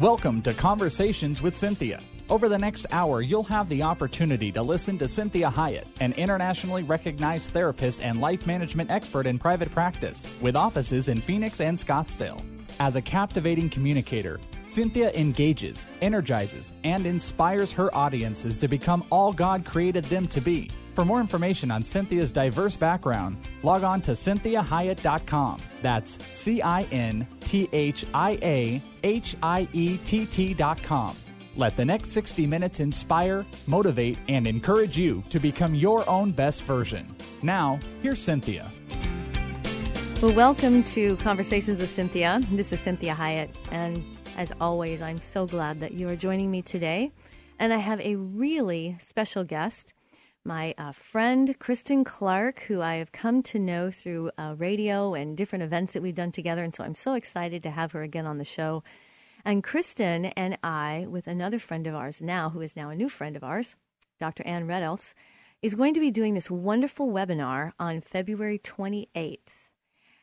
Welcome to Conversations with Cynthia. Over the next hour, you'll have the opportunity to listen to Cinthia Hiett, an internationally recognized therapist and life management expert in private practice, with offices in Phoenix and Scottsdale. As a captivating communicator, Cinthia engages, energizes, and inspires her audiences to become all God created them to be. For more information on Cynthia's diverse background, log on to cinthiahiett.com. That's C I N T H I A H I E T T.com. Let the next 60 minutes inspire, motivate, and encourage you to become your own best version. Now, here's Cynthia. Well, welcome to Conversations with Cynthia. This is Cinthia Hiett, and as always, I'm so glad that you are joining me today. And I have a really special guest my uh, friend Kristen Clark, who I have come to know through uh, radio and different events that we've done together. And so I'm so excited to have her again on the show. And Kristen and I, with another friend of ours now, who is now a new friend of ours, Dr. Ann Redelfs, is going to be doing this wonderful webinar on February 28th.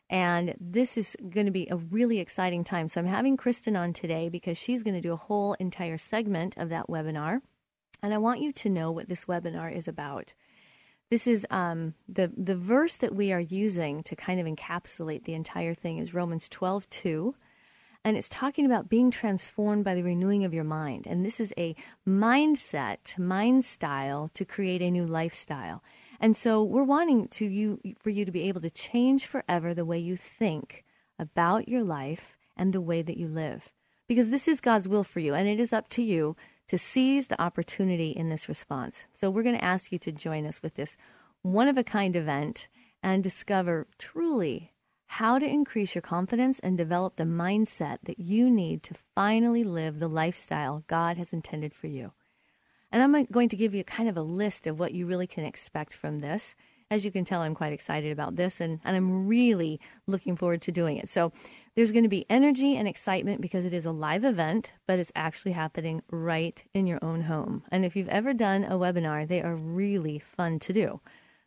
And this is going to be a really exciting time. So I'm having Kristen on today because she's going to do a whole entire segment of that webinar and I want you to know what this webinar is about. This is um, the the verse that we are using to kind of encapsulate the entire thing is Romans twelve two, and it's talking about being transformed by the renewing of your mind. And this is a mindset, mind style to create a new lifestyle. And so we're wanting to you for you to be able to change forever the way you think about your life and the way that you live. Because this is God's will for you, and it is up to you to seize the opportunity in this response. So, we're going to ask you to join us with this one of a kind event and discover truly how to increase your confidence and develop the mindset that you need to finally live the lifestyle God has intended for you. And I'm uh, going to give you kind of a list of what you really can expect from this. As you can tell, I'm quite excited about this and, and I'm really looking forward to doing it. So, there's going to be energy and excitement because it is a live event, but it's actually happening right in your own home. And if you've ever done a webinar, they are really fun to do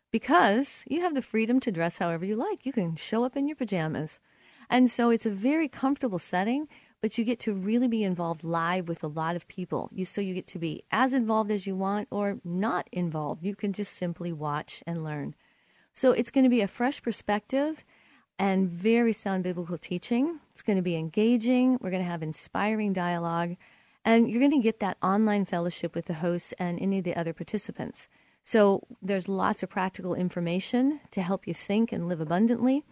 because you have the freedom to dress however you like. You can show up in your pajamas. And so it's a very comfortable setting, but you get to really be involved live with a lot of people. You, so you get to be as involved as you want or not involved. You can just simply watch and learn. So it's going to be a fresh perspective and very sound biblical teaching. It's going to be engaging. We're going to have inspiring dialogue. And you're going to get that online fellowship with the hosts and any of the other participants. So there's lots of practical information to help you think and live abundantly.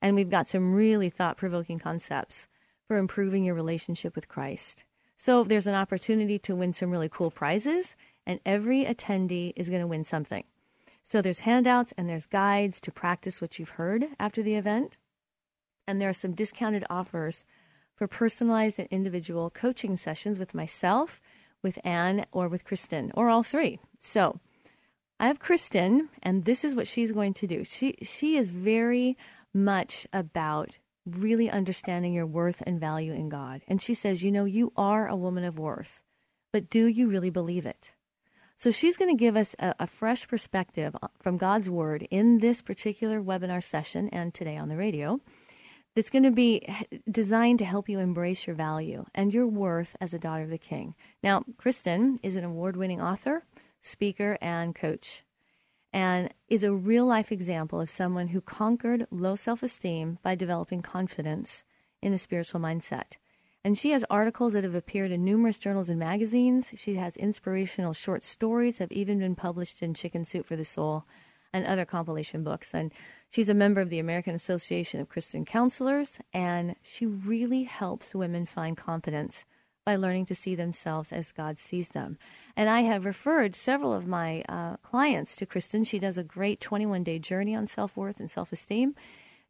And we've got some really thought provoking concepts for improving your relationship with Christ. So there's an opportunity to win some really cool prizes, and every attendee is going to win something. So there's handouts and there's guides to practice what you've heard after the event. And there are some discounted offers for personalized and individual coaching sessions with myself, with Anne, or with Kristen, or all three. So I have Kristen, and this is what she's going to do. She she is very much about really understanding your worth and value in God. And she says, you know, you are a woman of worth, but do you really believe it? So she's going to give us a, a, fresh perspective uh, from God's Word in this particular webinar session and today on the radio that's going to be designed to help you embrace your value and your worth as a daughter of the King. Now, Kristen is an award winning author, speaker, and coach, and is a real life example of someone who conquered low self esteem by developing confidence in a spiritual mindset. And she has articles that have appeared in numerous journals and magazines. She has inspirational short stories, have even been published in Chicken Soup for the Soul and other compilation books. And she's a member of the American Association of Christian Counselors, and she really helps women find confidence by learning to see themselves as God sees them. And I have referred several of my uh, clients to Kristen. She does a great 21 day journey on self worth and self esteem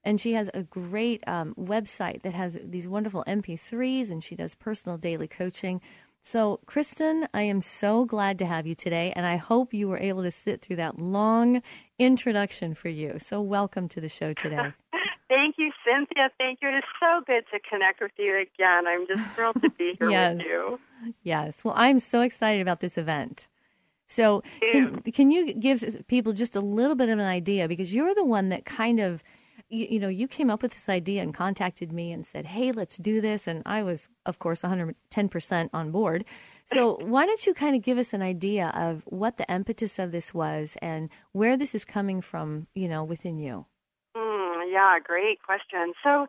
And she has a great um, website that has these wonderful MP3s, and she does personal daily coaching. So, Kristen, I am so glad to have you today, and I hope you were able to sit through that long introduction for you. So, welcome to the show today. Thank you, Cynthia. Thank you. It is so good to connect with you again. I'm just thrilled to be here yes. with you. Yes. Well, I'm so excited about this event. So, can, can you give people just a little bit of an idea? Because you're the one that kind of you, you, know, you came up with this idea and contacted me and said, "Hey, let's do this," and I was, of course, 110 percent on board. So, why don't you kind of give us an idea of what the impetus of this was and where this is coming from, you know, within you? Mm, yeah, great question. So,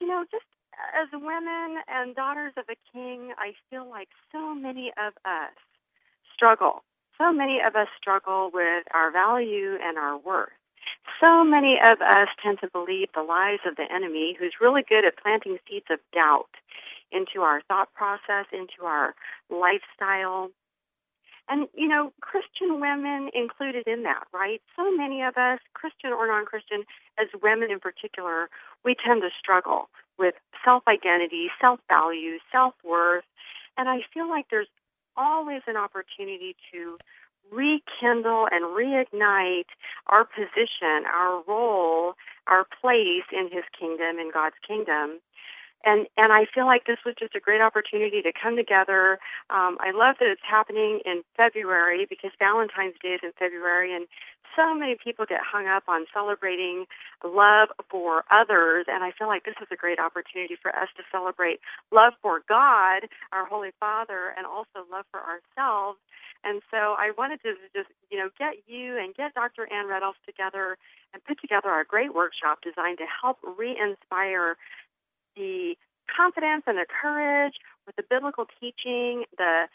you know, just as women and daughters of a king, I feel like so many of us struggle. So many of us struggle with our value and our worth. So many of us tend to believe the lies of the enemy, who's really good at planting seeds of doubt into our thought process, into our lifestyle. And, you know, Christian women included in that, right? So many of us, Christian or non Christian, as women in particular, we tend to struggle with self identity, self value, self worth. And I feel like there's always an opportunity to rekindle and reignite our position, our role, our place in His kingdom, in God's kingdom. And and I feel like this was just a great opportunity to come together. Um, I love that it's happening in February because Valentine's Day is in February, and so many people get hung up on celebrating love for others. And I feel like this is a great opportunity for us to celebrate love for God, our Holy Father, and also love for ourselves and so I wanted to just, you know, get you and get Dr. Ann Redelfs together and put together a great workshop designed to help re-inspire the confidence and the courage with the biblical teaching, the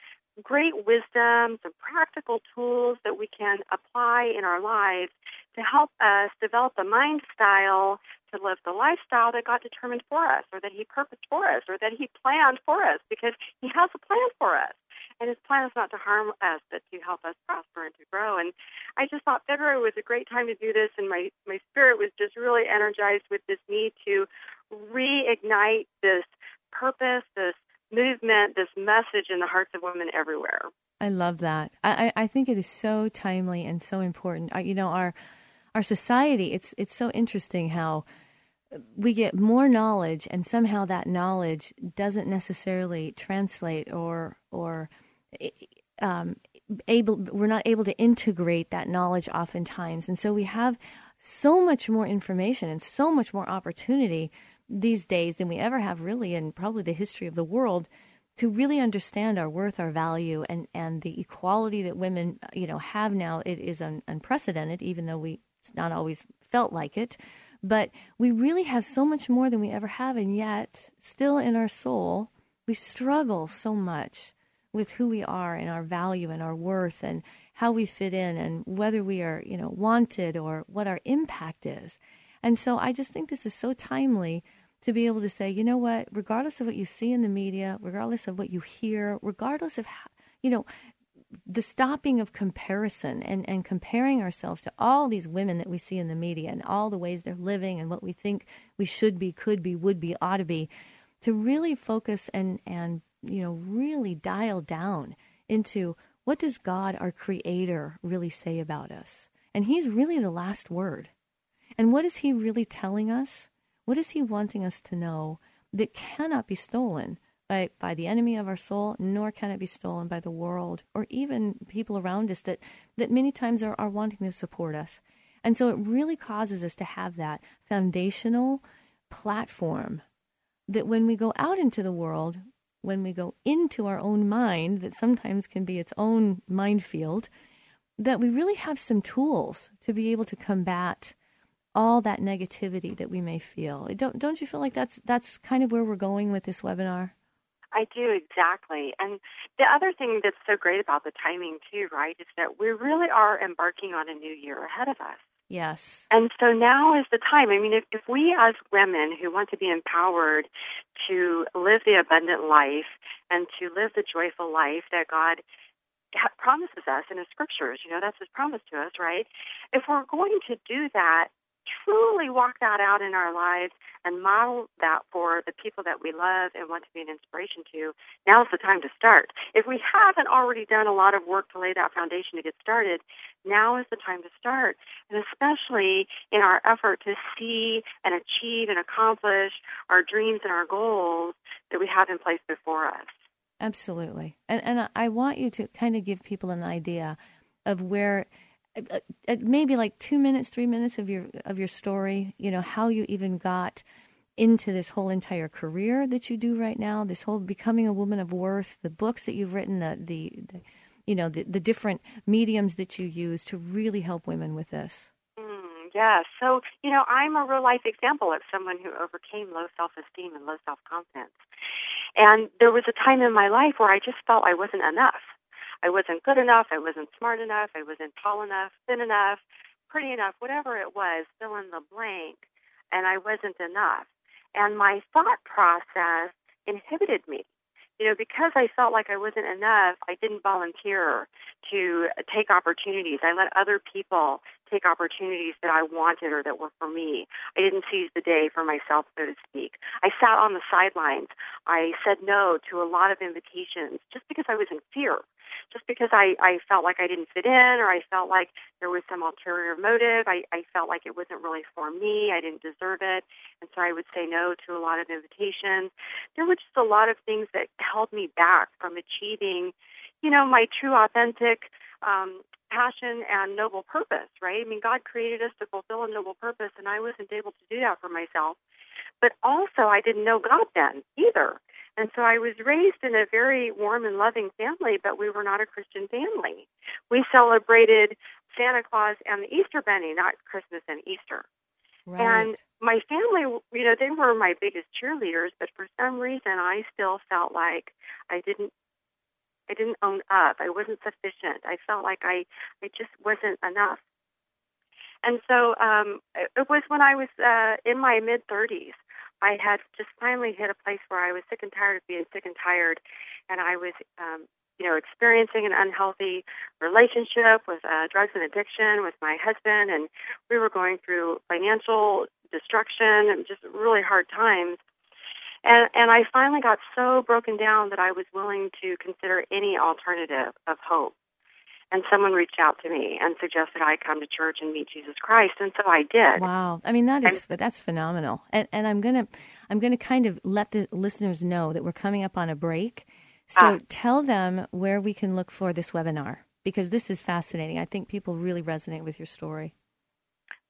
great wisdom, some practical tools that we can apply in our lives to help us develop the mind style to live the lifestyle that God determined for us or that He purposed for us or that He planned for us because He has a plan for us. And His plan is not to harm us, but to help us prosper and to grow. And I just thought February was a great time to do this, and my, my spirit was just really energized with this need to reignite this purpose, this movement, this message in the hearts of women everywhere. I love that. I, I think it is so timely and so important. you know, our our society, it's it's so interesting how we get more knowledge and somehow that knowledge doesn't necessarily translate or or um, able we're not able to integrate that knowledge oftentimes and so we have so much more information and so much more opportunity these days than we ever have really in probably the history of the world to really understand our worth, our value, and, and the equality that women, you know, have now. It is un- unprecedented, even though we it's not always felt like it. But we really have so much more than we ever have, and yet, still in our soul, we struggle so much with who we are and our value and our worth and how we fit in and whether we are, you know, wanted or what our impact is. And so I just think this is so timely to be able to say, you know what, regardless of what you see in the media, regardless of what you hear, regardless of how, you know, the stopping of comparison and, and comparing ourselves to all these women that we see in the media and all the ways they're living and what we think we should be, could be, would be, ought to be, to really focus and, and you know, really dial down into what does God, our creator, really say about us? And he's really the last word. And what is he really telling us? What is he wanting us to know that cannot be stolen by, by the enemy of our soul, nor can it be stolen by the world or even people around us that, that many times are, are wanting to support us? And so it really causes us to have that foundational platform that when we go out into the world, when we go into our own mind, that sometimes can be its own minefield, that we really have some tools to be able to combat all that negativity that we may feel. Don't don't you feel like that's that's kind of where we're going with this webinar? I do exactly. And the other thing that's so great about the timing too, right, is that we really are embarking on a new year ahead of us. Yes. And so now is the time. I mean, if, if we as women who want to be empowered to live the abundant life and to live the joyful life that God promises us in His scriptures, you know, that's His promise to us, right? If we're going to do that truly walk that out in our lives and model that for the people that we love and want to be an inspiration to, now's the time to start. If we haven't already done a lot of work to lay that foundation to get started, now is the time to start. And especially in our effort to see and achieve and accomplish our dreams and our goals that we have in place before us. Absolutely. And and I want you to kind of give people an idea of where maybe like 2 minutes, 3 minutes of your of your story, you know, how you even got into this whole entire career that you do right now, this whole becoming a woman of worth, the books that you've written, the the, the you know, the, the different mediums that you use to really help women with this. Mm, yeah. So, you know, I'm a real life example of someone who overcame low self esteem and low self confidence. And there was a time in my life where I just felt I wasn't enough. I wasn't good enough. I wasn't smart enough. I wasn't tall enough, thin enough, pretty enough, whatever it was, fill in the blank. And I wasn't enough. And my thought process inhibited me. You know, because I felt like I wasn't enough, I didn't volunteer to take opportunities. I let other people take opportunities that I wanted or that were for me. I didn't seize the day for myself, so to speak. I sat on the sidelines. I said no to a lot of invitations just because I was in fear, just because I, I felt like I didn't fit in or I felt like there was some ulterior motive. I, I felt like it wasn't really for me. I didn't deserve it. And so I would say no to a lot of invitations. There were just a lot of things that held me back from achieving, you know, my true authentic um, passion and noble purpose, right? I mean, God created us to fulfill a noble purpose, and I wasn't able to do that for myself. But also, I didn't know God then either. And so I was raised in a very warm and loving family, but we were not a Christian family. We celebrated Santa Claus and the Easter Bunny, not Christmas and Easter. Right. And my family, you know, they were my biggest cheerleaders, but for some reason I still felt like I didn't I didn't own up. I wasn't sufficient. I felt like I, I just wasn't enough. And so um, it, was when I was uh, in my mid 30s. I had just finally hit a place where I was sick and tired of being sick and tired, and I was, um, you know, experiencing an unhealthy relationship with uh, drugs and addiction with my husband, and we were going through financial destruction and just really hard times. And, and I finally got so broken down that I was willing to consider any alternative of hope. And someone reached out to me and suggested I come to church and meet Jesus Christ, and so I did. Wow, I mean that is and, that's phenomenal. And, and I'm gonna I'm gonna kind of let the listeners know that we're coming up on a break. So ah. tell them where we can look for this webinar because this is fascinating. I think people really resonate with your story.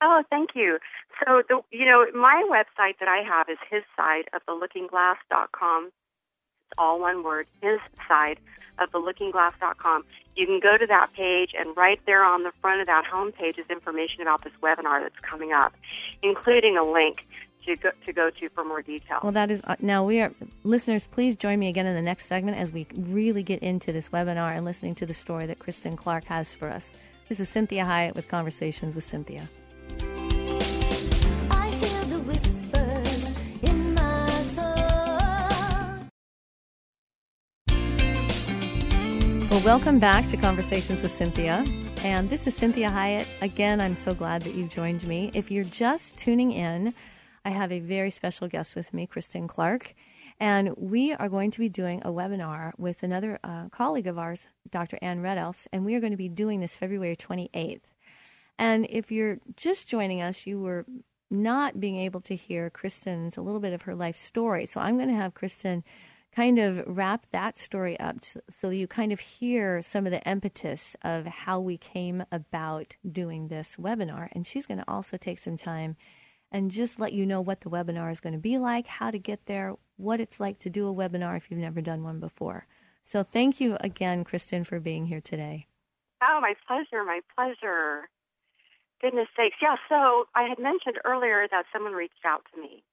Oh, thank you. So, the, you know, my website that I have is his side of the thelookingglass.com. It's all one word, his side of the thelookingglass.com. You can go to that page, and right there on the front of that home page is information about this webinar that's coming up, including a link to go, to go to for more detail. Well, that is uh, now we are listeners. Please join me again in the next segment as we really get into this webinar and listening to the story that Kristen Clark has for us. This is Cinthia Hiett with Conversations with Cinthia. Well, welcome back to Conversations with Cynthia. And this is Cinthia Hiett. Again, I'm so glad that you joined me. If you're just tuning in, I have a very special guest with me, Kristen Clark. And we are going to be doing a webinar with another uh, colleague of ours, Dr. Ann Redelfs, and we are going to be doing this February 28th. And if you're just joining us, you were not being able to hear Kristen's a little bit of her life story. So I'm going to have Kristen kind of wrap that story up so you kind of hear some of the impetus of how we came about doing this webinar. And she's going to also take some time and just let you know what the webinar is going to be like, how to get there, what it's like to do a webinar if you've never done one before. So thank you again, Kristen, for being here today. Oh, my pleasure, my pleasure. Goodness sakes. Yeah, so I had mentioned earlier that someone reached out to me.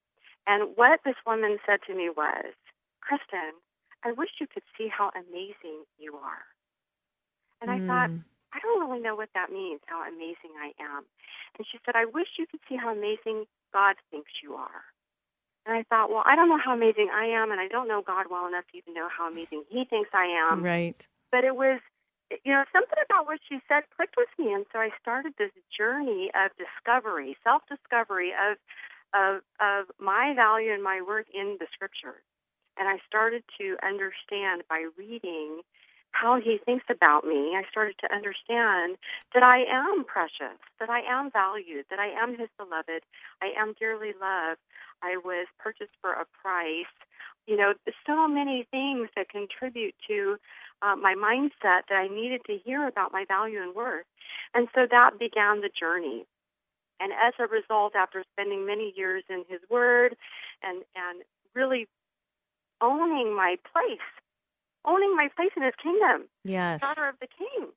And what this woman said to me was, Kristen, I wish you could see how amazing you are. And I mm. thought, I don't really know what that means, how amazing I am. And she said, I wish you could see how amazing God thinks you are. And I thought, well, I don't know how amazing I am, and I don't know God well enough to even know how amazing He thinks I am. Right. But it was you know, something about what she said clicked with me, and so I started this journey of discovery, self-discovery of of of my value and my worth in the scriptures. And I started to understand by reading how he thinks about me. I started to understand that I am precious, that I am valued, that I am his beloved, I am dearly loved. I was purchased for a price. You know, so many things that contribute to uh, my mindset that I needed to hear about my value and worth. And so that began the journey. And as a result, after spending many years in His Word and and really owning my place, owning my place in His kingdom, yes, daughter of the King,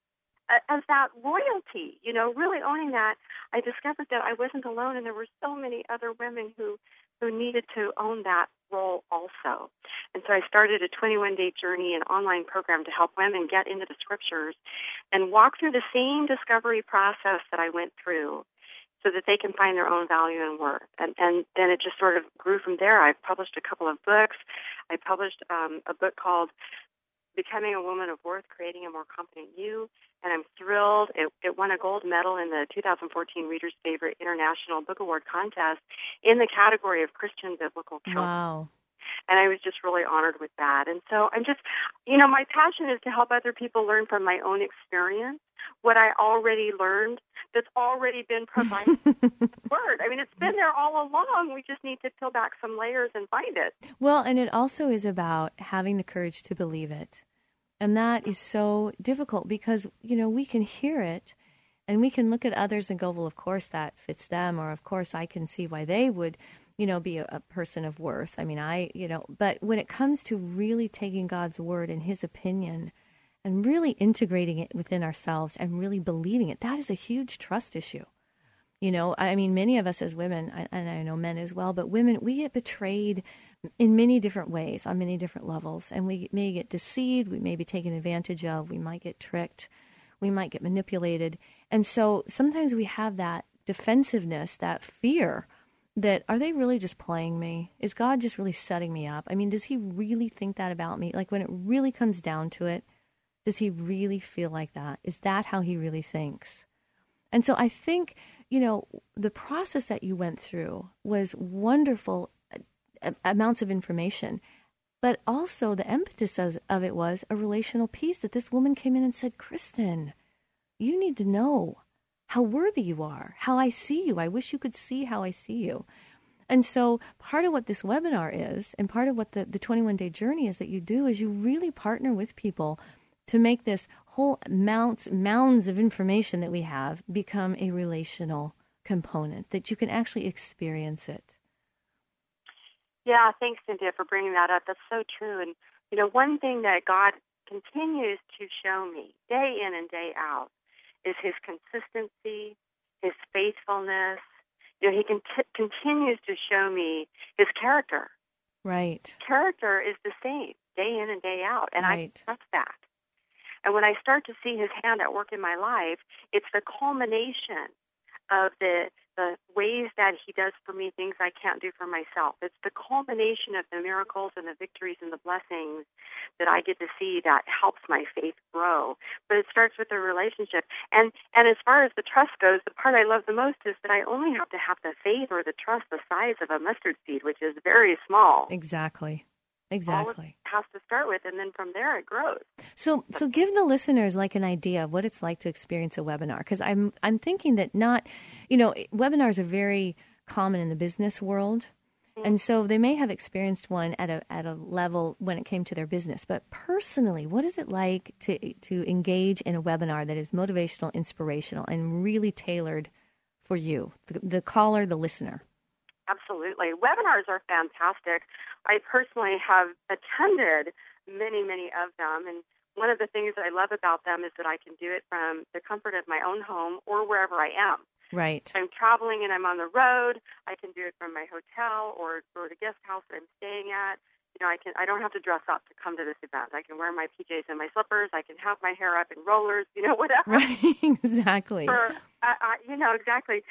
as that royalty, you know, really owning that, I discovered that I wasn't alone, and there were so many other women who who needed to own that role also. And so I started a 21 day journey, an online program to help women get into the scriptures and walk through the same discovery process that I went through so that they can find their own value and worth. And, and then it just sort of grew from there. I've published a couple of books. I published um, a book called Becoming a Woman of Worth, Creating a More Confident You. And I'm thrilled. It, it won a gold medal in the 2014 Reader's Favorite International Book Award contest in the category of Christian Biblical. Wow and I was just really honored with that. And so I'm just, you know, my passion is to help other people learn from my own experience what I already learned that's already been provided. word. I mean, it's been there all along. We just need to peel back some layers and find it. Well, and it also is about having the courage to believe it. And that is so difficult because, you know, we can hear it and we can look at others and go, well, of course that fits them, or of course I can see why they would you know, be a, a, person of worth. I mean, I, you know, but when it comes to really taking God's word and his opinion and really integrating it within ourselves and really believing it, that is a huge trust issue. You know, I mean, many of us as women, and I know men as well, but women, we get betrayed in many different ways on many different levels. And we may get deceived, we may be taken advantage of, we might get tricked, we might get manipulated. And so sometimes we have that defensiveness, that fear that are they really just playing me? Is God just really setting me up? I mean, does he really think that about me? Like when it really comes down to it, does he really feel like that? Is that how he really thinks? And so I think, you know, the process that you went through was wonderful uh, amounts of information. But also the impetus of it was a relational piece that this woman came in and said, Kristen, you need to know how worthy you are, how I see you. I wish you could see how I see you. And so, part of what this webinar is, and part of what the, the 21 day journey is that you do, is you really partner with people to make this whole mounts, mounds of information that we have become a relational component, that you can actually experience it. Yeah, thanks, Cynthia, for bringing that up. That's so true. And, you know, one thing that God continues to show me day in and day out is his consistency, his faithfulness. You know, he con- continues to show me his character. Right. Character is the same day in and day out, and right. I trust that. And when I start to see his hand at work in my life, it's the culmination of the the ways that he does for me things I can't do for myself. It's the culmination of the miracles and the victories and the blessings that I get to see that helps my faith grow. But it starts with a relationship. And and as far as the trust goes, the part I love the most is that I only have to have the faith or the trust the size of a mustard seed, which is very small. Exactly. Exactly. has to start with, and then from there it grows. So, so give the listeners like an idea of what it's like to experience a webinar, because I'm I'm thinking that not, you know, webinars are very common in the business world, mm-hmm. and so they may have experienced one at a at a level when it came to their business. But personally, what is it like to to engage in a webinar that is motivational, inspirational, and really tailored for you, the, the caller, the listener? Absolutely. Webinars are fantastic. I personally have attended many, many of them. And one of the things that I love about them is that I can do it from the comfort of my own home or wherever I am. Right. If I'm traveling and I'm on the road, I can do it from my hotel or, or the guest house that I'm staying at you know, I can I don't have to dress up to come to this event. I can wear my PJs and my slippers. I can have my hair up in rollers. You know, whatever. Right. exactly. For, uh, uh, you know, exactly.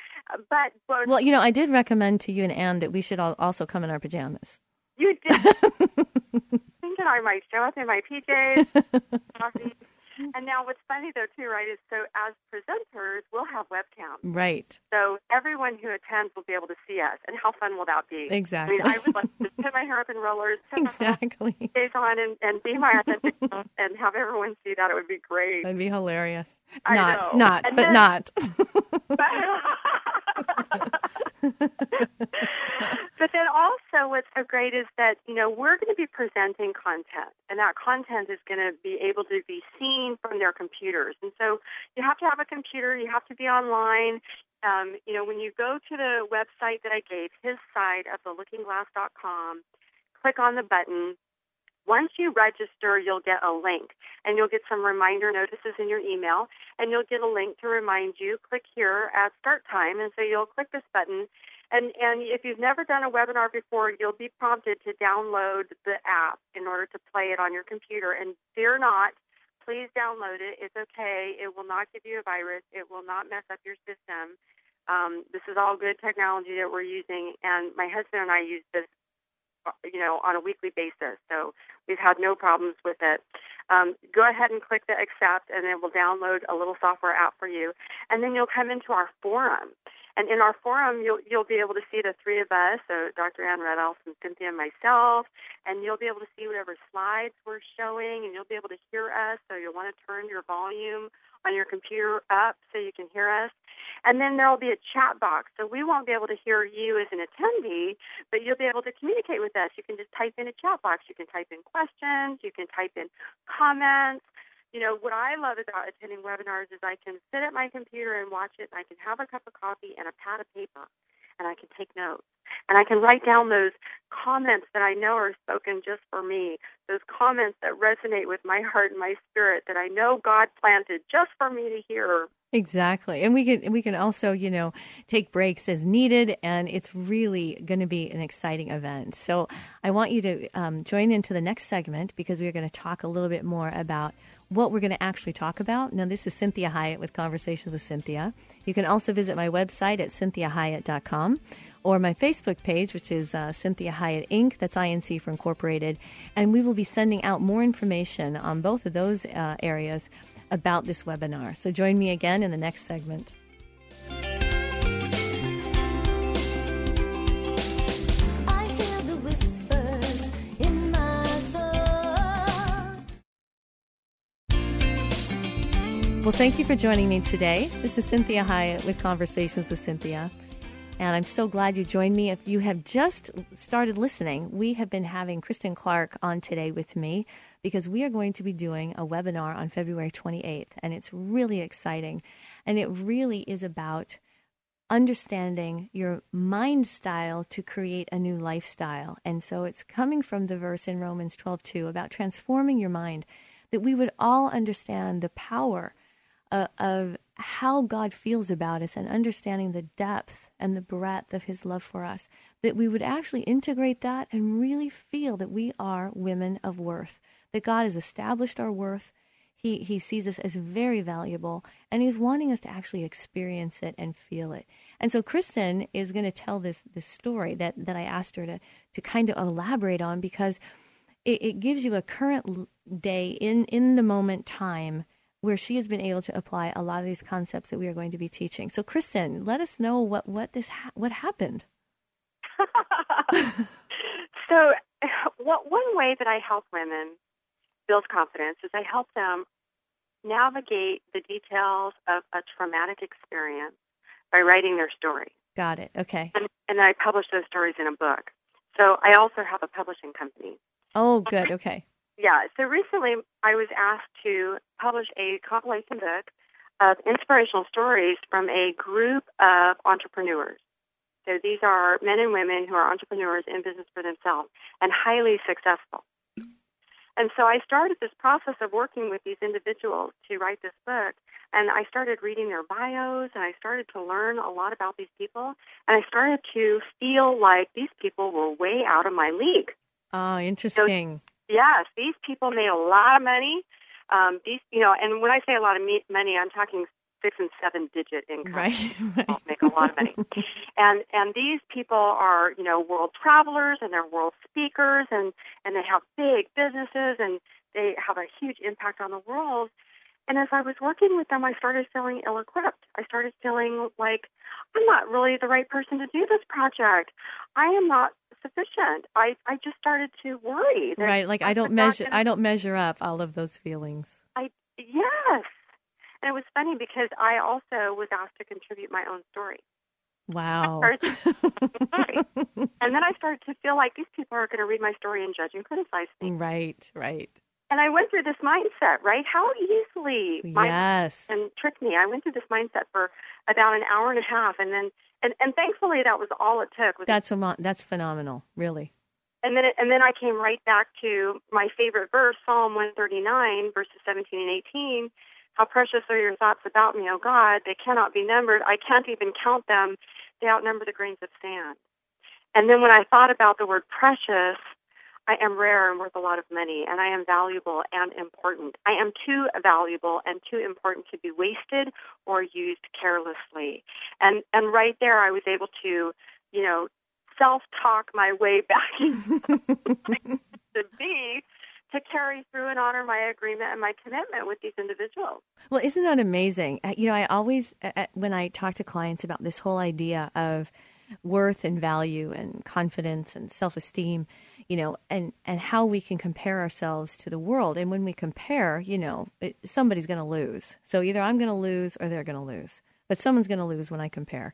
But, but well, you know, I did recommend to you and Anne that we should all also come in our pajamas. You did. thinking I might show up in my PJs, coffee. And And now what's funny though too, right, is so as presenters we'll have webcams. Right. So everyone who attends will be able to see us. And how fun will that be? Exactly. I mean I would like to put my hair up in rollers, put exactly. my face on and, and be my authentic self and have everyone see that. It would be great. That'd be hilarious. I not know. not And but then- not. but then also what's so great is that you know we're going to be presenting content and that content is going to be able to be seen from their computers. And so you have to have a computer you have to be online. Um, you know when you go to the website that i gave his side of the lookingglass.com click on the button once you register, you'll get a link and you'll get some reminder notices in your email and you'll get a link to remind you, click here at start time. And so you'll click this button. And, and if you've never done a webinar before, you'll be prompted to download the app in order to play it on your computer. And fear not, please download it. It's okay. It will not give you a virus. It will not mess up your system. Um, this is all good technology that we're using, and my husband and I use this you know, on a weekly basis. So we've had no problems with it. Um, go ahead and click the accept, and it will download a little software app for you. And then you'll come into our forum. And in our forum, you'll you'll be able to see the three of us, so Dr. Ann Redell, and Cynthia and myself, and you'll be able to see whatever slides we're showing, and you'll be able to hear us. So you'll want to turn your volume on your computer up so you can hear us. And then there will be a chat box. So we won't be able to hear you as an attendee, but you'll be able to communicate with us. You can just type in a chat box. You can type in questions. You can type in comments. You know, what I love about attending webinars is I can sit at my computer and watch it, and I can have a cup of coffee and a pad of paper, and I can take notes. And I can write down those comments that I know are spoken just for me, those comments that resonate with my heart and my spirit that I know God planted just for me to hear. Exactly. And we can we can also, you know, take breaks as needed and it's really going to be an exciting event. So I want you to um, join into the next segment because we're going to talk a little bit more about what we're going to actually talk about. Now, this is Cinthia Hiett with Conversations with Cynthia. You can also visit my website at cinthiahiett.com or my Facebook page, which is uh, Cinthia Hiett Inc. That's INC for Incorporated. And we will be sending out more information on both of those uh, areas about this webinar. So join me again in the next segment. Well, thank you for joining me today. This is Cinthia Hiett with Conversations with Cynthia. And I'm so glad you joined me. If you have just started listening, we have been having Kristen Clark on today with me because we are going to be doing a webinar on February 28th. And it's really exciting. And it really is about understanding your mind style to create a new lifestyle. And so it's coming from the verse in Romans 12:2 about transforming your mind that we would all understand the power uh, of how God feels about us and understanding the depth and the breadth of his love for us that we would actually integrate that and really feel that we are women of worth that God has established our worth he, he sees us as very valuable and he's wanting us to actually experience it and feel it. And so Kristen is going to tell this, this story that, that I asked her to, to kind of elaborate on because it, it gives you a current day in, in the moment time where she has been able to apply a lot of these concepts that we are going to be teaching. So Kristen, let us know what, what this ha- what happened. so, what, one way that I help women build confidence is I help them navigate the details of a traumatic experience by writing their story. Got it. Okay. And, and I publish those stories in a book. So, I also have a publishing company. Oh, good. Okay. Yeah. So recently, I was asked to publish a compilation book of inspirational stories from a group of entrepreneurs. So these are men and women who are entrepreneurs in business for themselves and highly successful. And so I started this process of working with these individuals to write this book. And I started reading their bios and I started to learn a lot about these people. And I started to feel like these people were way out of my league. Oh, interesting. Yes, these people made a lot of money. Um, these, you know, and when I say a lot of me- money, I'm talking six and seven digit income. Right. People make a lot of money. and and these people are, you know, world travelers and they're world speakers and and they have big businesses and they have a huge impact on the world. And as I was working with them, I started feeling ill equipped. I started feeling like I'm not really the right person to do this project. I am not sufficient. I, I just started to worry. that Right, like I don't measure gonna- I don't measure up all of those feelings. I yes. And it was funny because I also was asked to contribute my own story. Wow. And then I started to feel like these people are going to read my story and judge and criticize me. right, right. And I went through this mindset, right? How easily my Yes. and tricked me. I went through this mindset for about an hour and a half, and then and and thankfully that was all it took. That's pheno- that's phenomenal, really. and then it, and then I came right back to my favorite verse, Psalm 139, verses 17 and 18. How precious are your thoughts about me, O God? They cannot be numbered. I can't even count them. They outnumber the grains of sand. And then when I thought about the word precious, I am rare and worth a lot of money, and I am valuable and important. I am too valuable and too important to be wasted or used carelessly. And and right there, I was able to, you know, self-talk my way back to be to carry through and honor my agreement and my commitment with these individuals. Well, isn't that amazing? Uh, You know, I always, uh, uh, when I talk to clients about this whole idea of worth and value and confidence and self esteem, you know, and, and how we can compare ourselves to the world. And when we compare, you know, it, somebody's going to lose. So either I'm going to lose or they're going to lose. But someone's going to lose when I compare.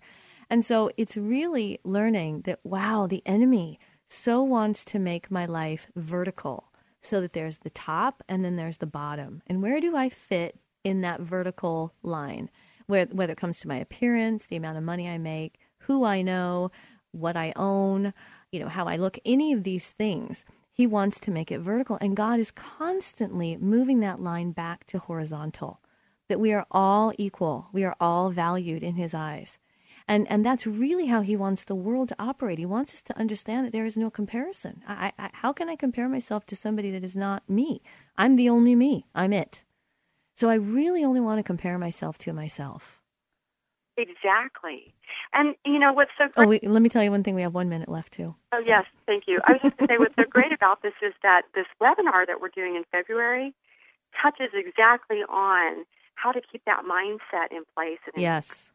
And so it's really learning that, wow, the enemy so wants to make my life vertical so that there's the top and then there's the bottom. And where do I fit in that vertical line? Where, whether it comes to my appearance, the amount of money I make, who I know, what I own, you know, how I look, any of these things. He wants to make it vertical. And God is constantly moving that line back to horizontal, that we are all equal, we are all valued in His eyes. And, and that's really how he wants the world to operate. He wants us to understand that there is no comparison. I, I, how can I compare myself to somebody that is not me? I'm the only me. I'm it. So I really only want to compare myself to myself. Exactly. And you know what's so Oh, great? wait, let me tell you one thing. We have one minute left, too. Oh, yes, thank you. I was just going to say what's so great about this is that this webinar that we're doing in February touches exactly on how to keep that mindset in place. And Yes.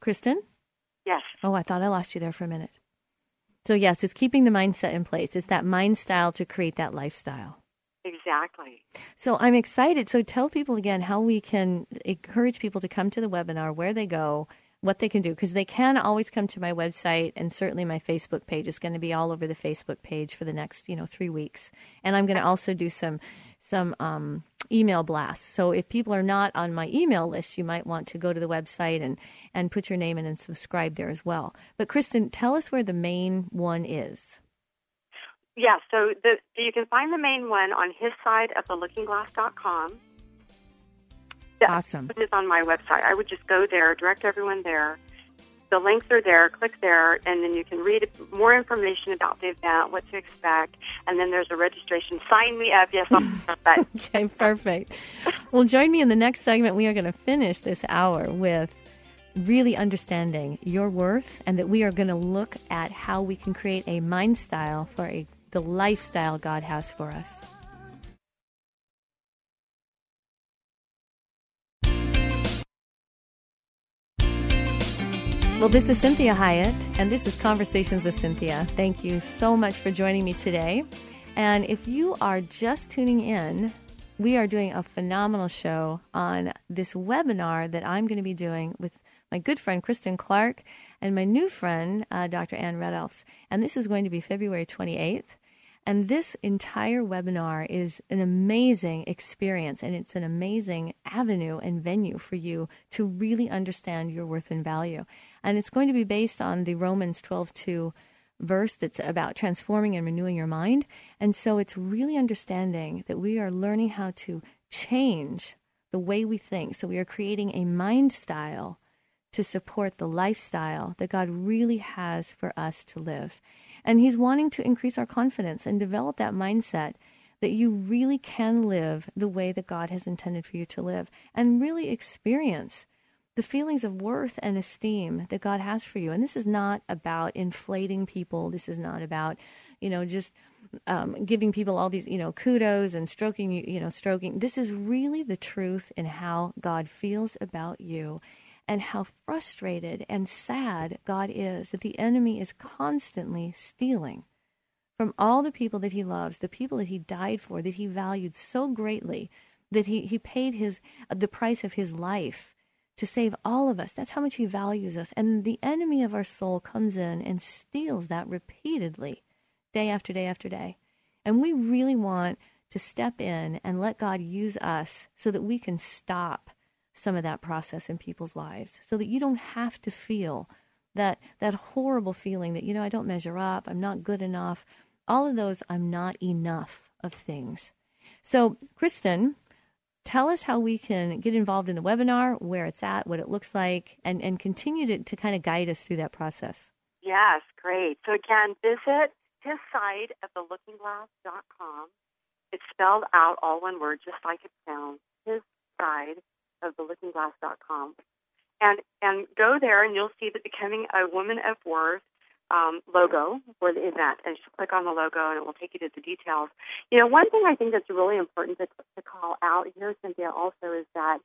Kristen? Yes. Oh, I thought I lost you there for a minute. So, yes, it's keeping the mindset in place. It's that mind style to create that lifestyle. Exactly. So I'm excited. So tell people again how we can encourage people to come to the webinar, where they go, what they can do, because they can always come to my website and certainly my Facebook page. is going to be all over the Facebook page for the next, you know, three weeks. And I'm going to also do some some um, email blasts. So if people are not on my email list, you might want to go to the website and and put your name in and subscribe there as well. But Kristen, tell us where the main one is. Yeah, so the, you can find the main one on his side of the lookingglass.com. The Awesome. It is on my website. I would just go there, direct everyone there. The links are there. Click there, and then you can read more information about the event, what to expect, and then there's a registration. Sign me up. Yes, I'll but Okay, perfect. Well, join me in the next segment. We are going to finish this hour with really understanding your worth and that we are going to look at how we can create a mind style for a, the lifestyle God has for us. Well, this is Cinthia Hiett, and this is Conversations with Cynthia. Thank you so much for joining me today. And if you are just tuning in, we are doing a phenomenal show on this webinar that I'm going to be doing with my good friend Kristen Clark and my new friend, uh, Dr. Ann Redelfs. And this is going to be February 28th. And this entire webinar is an amazing experience and it's an amazing avenue and venue for you to really understand your worth and value. And it's going to be based on the Romans 12:2 verse that's about transforming and renewing your mind. And so it's really understanding that we are learning how to change the way we think. So we are creating a mind style to support the lifestyle that God really has for us to live. And He's wanting to increase our confidence and develop that mindset that you really can live the way that God has intended for you to live and really experience the feelings of worth and esteem that God has for you. And this is not about inflating people. This is not about, you know, just um, giving people all these, you know, kudos and stroking you, you know, stroking. This is really the truth in how God feels about you and how frustrated and sad God is that the enemy is constantly stealing from all the people that he loves, the people that he died for, that he valued so greatly, that he, he paid his the price of his life to save all of us. That's how much he values us. And the enemy of our soul comes in and steals that repeatedly, day after day after day. And we really want to step in and let God use us so that we can stop some of that process in people's lives so that you don't have to feel that that horrible feeling that you know I don't measure up, I'm not good enough. All of those I'm not enough of things. So, Kristen, tell us how we can get involved in the webinar, where it's at, what it looks like, and, and continue to, to kind of guide us through that process. Yes, great. So again, visit his site at thelookingglass.com. It's spelled out all one word, just like it sounds. His side of thelookingglass.com. And and go there and you'll see the Becoming a Woman of Worth um, logo for the event. And just click on the logo and it will take you to the details. You know, one thing I think that's really important to, to call out here, Cinthia, also is that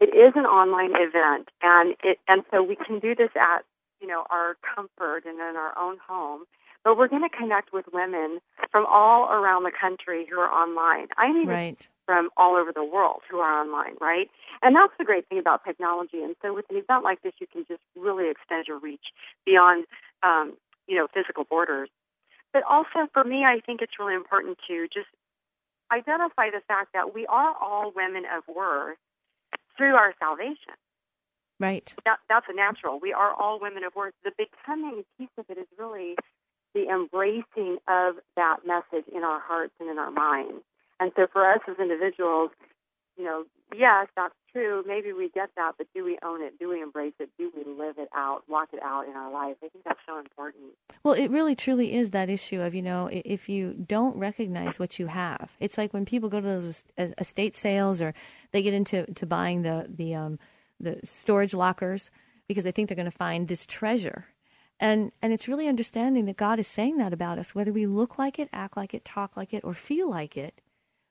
it is an online event and it and so we can do this at, you know, our comfort and in our own home. But we're going to connect with women from all around the country who are online. I mean, Right. from all over the world who are online, right? And that's the great thing about technology. And so with an event like this, you can just really extend your reach beyond, um, you know, physical borders. But also for me, I think it's really important to just identify the fact that we are all women of worth through our salvation. Right. That, that's a natural. We are all women of worth. The becoming piece of it is really the embracing of that message in our hearts and in our minds. And so for us as individuals, you know, yes, that's true. Maybe we get that, but do we own it? Do we embrace it? Do we live it out, walk it out in our life? I think that's so important. Well, it really truly is that issue of, you know, if you don't recognize what you have. It's like when people go to those estate sales or they get into to buying the the um the storage lockers because they think they're going to find this treasure. And and it's really understanding that God is saying that about us whether we look like it, act like it, talk like it or feel like it.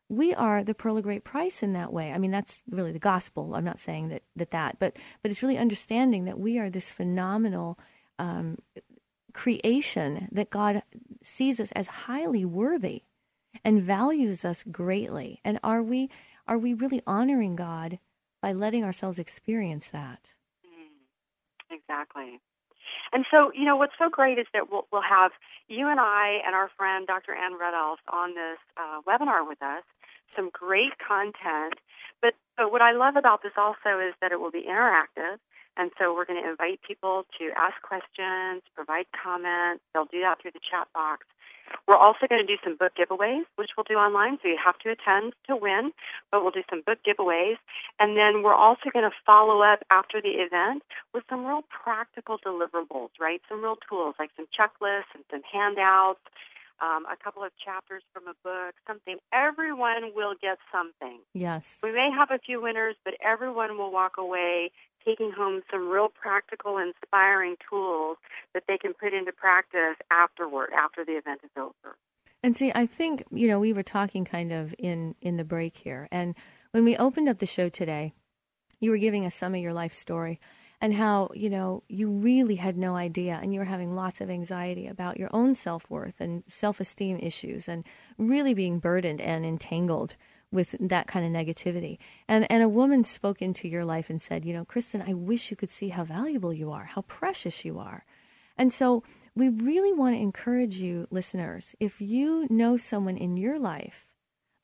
We are the pearl of great price in that way. I mean, that's really the gospel. I'm not saying that that, that but but it's really understanding that we are this phenomenal um, creation that God sees us as highly worthy and values us greatly. And are we are we really honoring God by letting ourselves experience that? Exactly. And so, you know, what's so great is that we'll, we'll have you and I and our friend Dr. Ann Redelfs on this uh, webinar with us. Some great content. But, but what I love about this also is that it will be interactive. And so we're going to invite people to ask questions, provide comments. They'll do that through the chat box. We're also going to do some book giveaways, which we'll do online, so you have to attend to win, but we'll do some book giveaways. And then we're also going to follow up after the event with some real practical deliverables, right? Some real tools, like some checklists and some handouts, um, a couple of chapters from a book, something. Everyone will get something. Yes. We may have a few winners, but everyone will walk away taking home some real practical, inspiring tools that they can put into practice afterward, after the event is over. And see, I think, you know, we were talking kind of in in the break here. And when we opened up the show today, you were giving us some of your life story and how, you know, you really had no idea and you were having lots of anxiety about your own self-worth and self-esteem issues and really being burdened and entangled with that kind of negativity. And and a woman spoke into your life and said, you know, Kristen, I wish you could see how valuable you are, how precious you are. And so we really want to encourage you, listeners, if you know someone in your life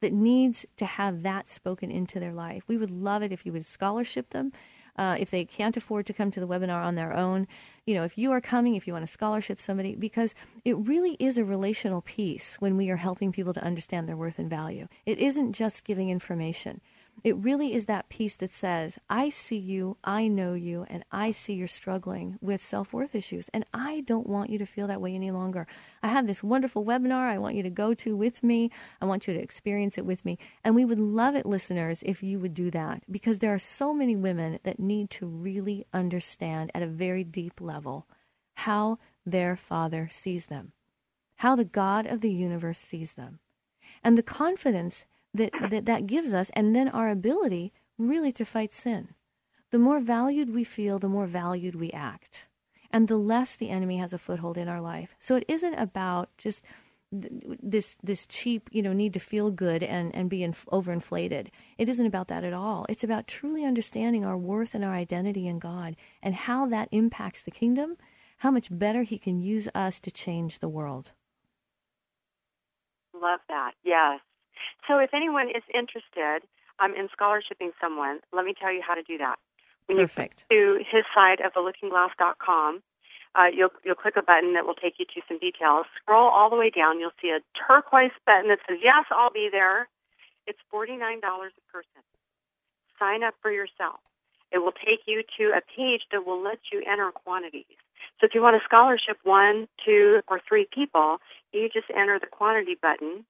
that needs to have that spoken into their life, we would love it if you would scholarship them. Uh, if they can't afford to come to the webinar on their own, you know, if you are coming, if you want to scholarship somebody, because it really is a relational piece when we are helping people to understand their worth and value. It isn't just giving information. It really is that piece that says, I see you, I know you, and I see you're struggling with self worth issues. And I don't want you to feel that way any longer. I have this wonderful webinar I want you to go to with me. I want you to experience it with me. And we would love it, listeners, if you would do that because there are so many women that need to really understand at a very deep level how their father sees them. how the God of the universe sees them. And the confidence that that, that gives us, and then our ability really to fight sin. The more valued we feel, the more valued we act. And the less the enemy has a foothold in our life. So it isn't about just this this cheap you know need to feel good and and be inf- overinflated it isn't about that at all it's about truly understanding our worth and our identity in god and how that impacts the kingdom how much better he can use us to change the world Love that. Yes. So if anyone is interested um, in scholarshiping someone, let me tell you how to do that. When Perfect. you go to his site of theLookingGlass.com, uh, you'll you'll click a button that will take you to some details. Scroll all the way down. You'll see a turquoise button that says "Yes, I'll be there." It's forty nine dollars a person. Sign up for yourself. It will take you to a page that will let you enter quantities. So if you want a scholarship one, two, or three people, you just enter the quantity button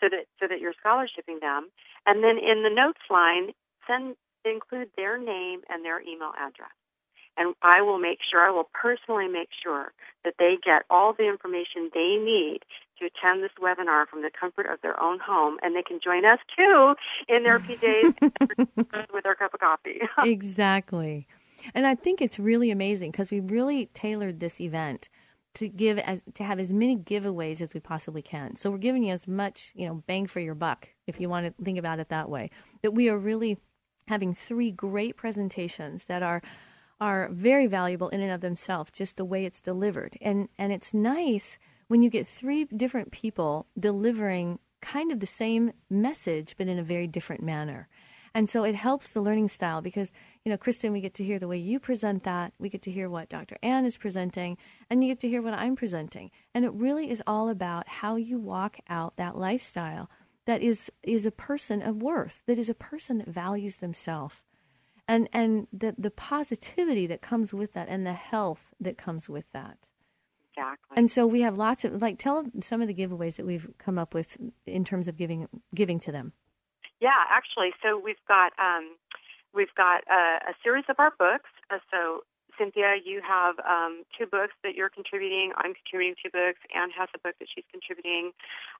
so that so that you're scholarshiping them, and then in the notes line, send include their name and their email address. And I will make sure, I will personally make sure that they get all the information they need to attend this webinar from the comfort of their own home. And they can join us too in their PJs with their cup of coffee. exactly and i think it's really amazing because we really tailored this event to give as to have as many giveaways as we possibly can. So we're giving you as much you know bang for your buck if you want to think about it that way. That we are really having three great presentations that are are very valuable in and of themselves just the way it's delivered. And and it's nice when you get three different people delivering kind of the same message but in a very different manner. And so it helps the learning style because, you know, Kristen, we get to hear the way you present that. We get to hear what Dr. Ann is presenting, and you get to hear what I'm presenting. And it really is all about how you walk out that lifestyle that is is a person of worth, that is a person that values themselves. And and the the positivity that comes with that and the health that comes with that. exactly. And so we have lots of like tell some of the giveaways that we've come up with in terms of giving giving to them. Yeah, actually, so we've got um, we've got a, a series of our books. Uh, so Cinthia, you have um, two books that you're contributing. I'm contributing two books. Anne has a book that she's contributing.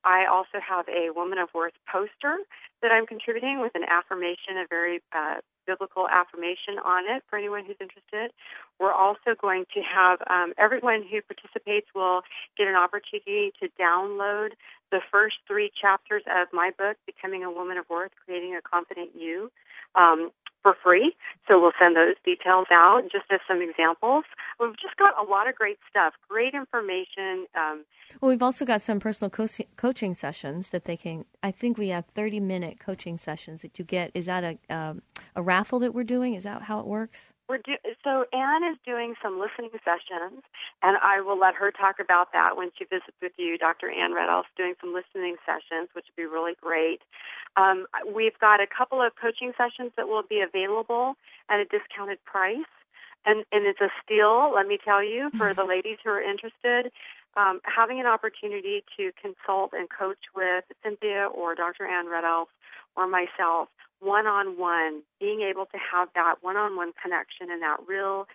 I also have a Woman of Worth poster that I'm contributing with an affirmation, a very uh, biblical affirmation on it for anyone who's interested. We're also going to have um, everyone who participates will get an opportunity to download the first three chapters of my book, Becoming a Woman of Worth, Creating a Confident You. Um, for free. So we'll send those details out just as some examples. We've just got a lot of great stuff, great information. Um, Well, we've also got some personal co- coaching sessions that they can. I think we have thirty minute coaching sessions that you get. Is that a um, a raffle that we're doing? Is that how it works? we're do- so Anne is doing some listening sessions, and I will let her talk about that when she visits with you. Dr. Anne Redelfs doing some listening sessions, which would be really great. Um, we've got a couple of coaching sessions that will be available at a discounted price. And, and it's a steal, let me tell you, for the ladies who are interested. Um, having an opportunity to consult and coach with Cinthia or Dr. Ann Redelfs or myself one on one, being able to have that one on one connection and that real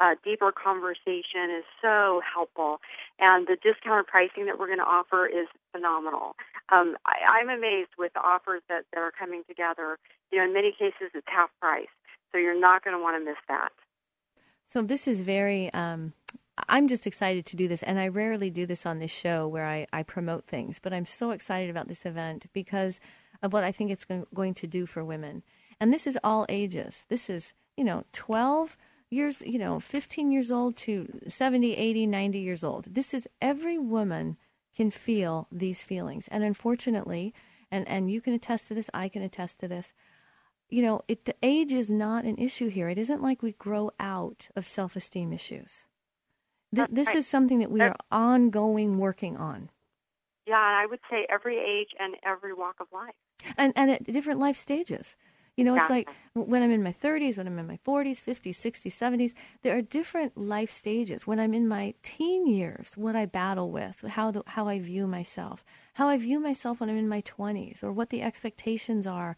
uh, deeper conversation is so helpful. And the discounted pricing that we're going to offer is phenomenal. Um, I, I'm amazed with the offers that, that are coming together. You know, in many cases, it's half price. So you're not going to want to miss that. So this is very. Um, I'm just excited to do this, and I rarely do this on this show where I, I promote things. But I'm so excited about this event because of what I think it's going to do for women. And this is all ages. This is you know 12 years, you know 15 years old to 70, 80, 90 years old. This is every woman can feel these feelings, and unfortunately, and and you can attest to this. I can attest to this you know, it, the age is not an issue here. It isn't like we grow out of self esteem issues. Th- this right. is something that we are ongoing working on. Yeah, and I would say every age and every walk of life. And, and at different life stages. You know, it's like when I'm in my 30s, when I'm in my 40s, 50s, 60s, 70s, there are different life stages. When I'm in my teen years, what I battle with, how, the, how I view myself, how I view myself when I'm in my 20s, or what the expectations are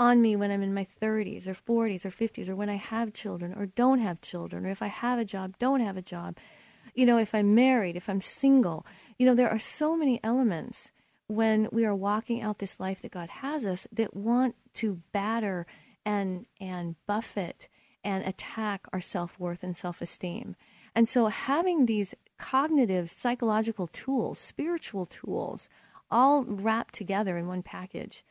on me when I'm in my 30s or 40s or 50s, or when I have children or don't have children, or if I have a job, don't have a job. You know, if I'm married, if I'm single, You know, there are so many elements when we are walking out this life that God has us that want to batter and and buffet and attack our self-worth and self-esteem. And so having these cognitive psychological tools, spiritual tools all wrapped together in one package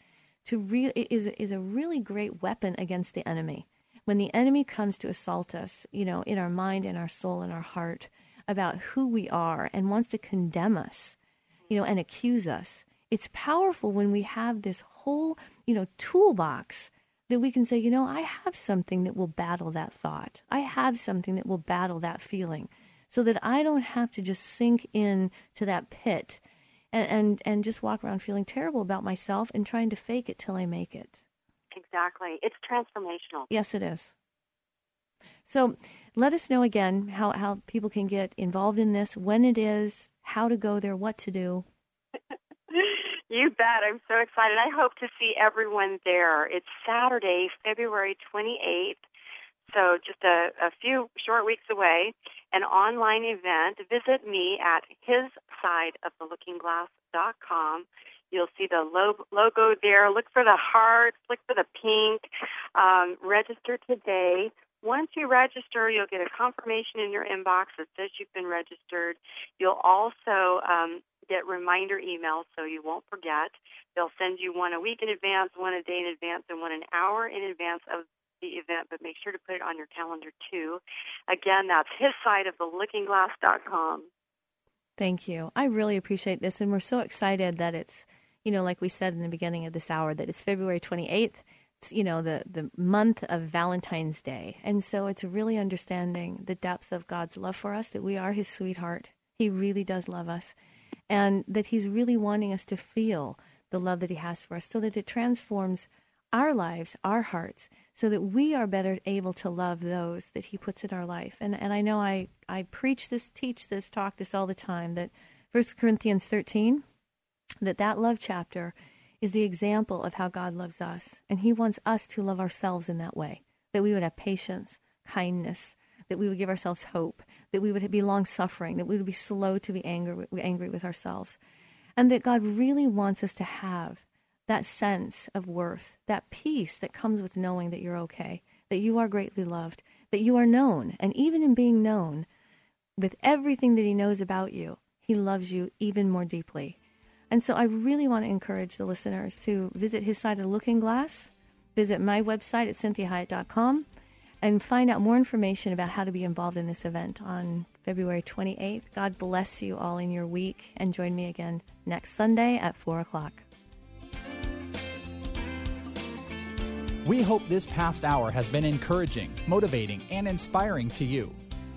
to re- is is a really great weapon against the enemy. When the enemy comes to assault us, you know, in our mind and our soul and our heart about who we are and wants to condemn us, you know, and accuse us. It's powerful when we have this whole, you know, toolbox that we can say, you know, I have something that will battle that thought. I have something that will battle that feeling so that I don't have to just sink in to that pit and, and, and just walk around feeling terrible about myself and trying to fake it till I make it. Exactly. It's transformational. Yes, it is. So let us know again how, how people can get involved in this, when it is, how to go there, what to do. You bet. I'm so excited. I hope to see everyone there. It's Saturday, February 28th. So just a, a few short weeks away, an online event. Visit me at hissideoftheLookingGlass.com. You'll see the lo- logo there. Look for the heart. Look for the pink. Um, register today. Once you register, you'll get a confirmation in your inbox that says you've been registered. You'll also um, get reminder emails so you won't forget. They'll send you one a week in advance, one a day in advance, and one an hour in advance of the event, but make sure to put it on your calendar too. Again, that's his side of the lookingglass.com. Thank you. I really appreciate this, and we're so excited that it's, you know, like we said in the beginning of this hour, that it's February 28th. It's, you know, the, the month of Valentine's Day. And so it's really understanding the depth of God's love for us, that we are his sweetheart. He really does love us. And that he's really wanting us to feel the love that he has for us so that it transforms our lives, our hearts, so that we are better able to love those that he puts in our life. And and I know I, I preach this, teach this, talk this all the time that 1 Corinthians 13, that that love chapter is the example of how God loves us. And he wants us to love ourselves in that way, that we would have patience, kindness, that we would give ourselves hope, that we would be long suffering, that we would be slow to be angry, angry with ourselves. And that God really wants us to have that sense of worth, that peace that comes with knowing that you're okay, that you are greatly loved, that you are known. And even in being known, with everything that He knows about you, He loves you even more deeply. And so I really want to encourage the listeners to visit his site of the Looking Glass, visit my website at cinthiahiett.com, and find out more information about how to be involved in this event on February 28th. God bless you all in your week, and join me again next Sunday at 4 o'clock. We hope this past hour has been encouraging, motivating, and inspiring to you.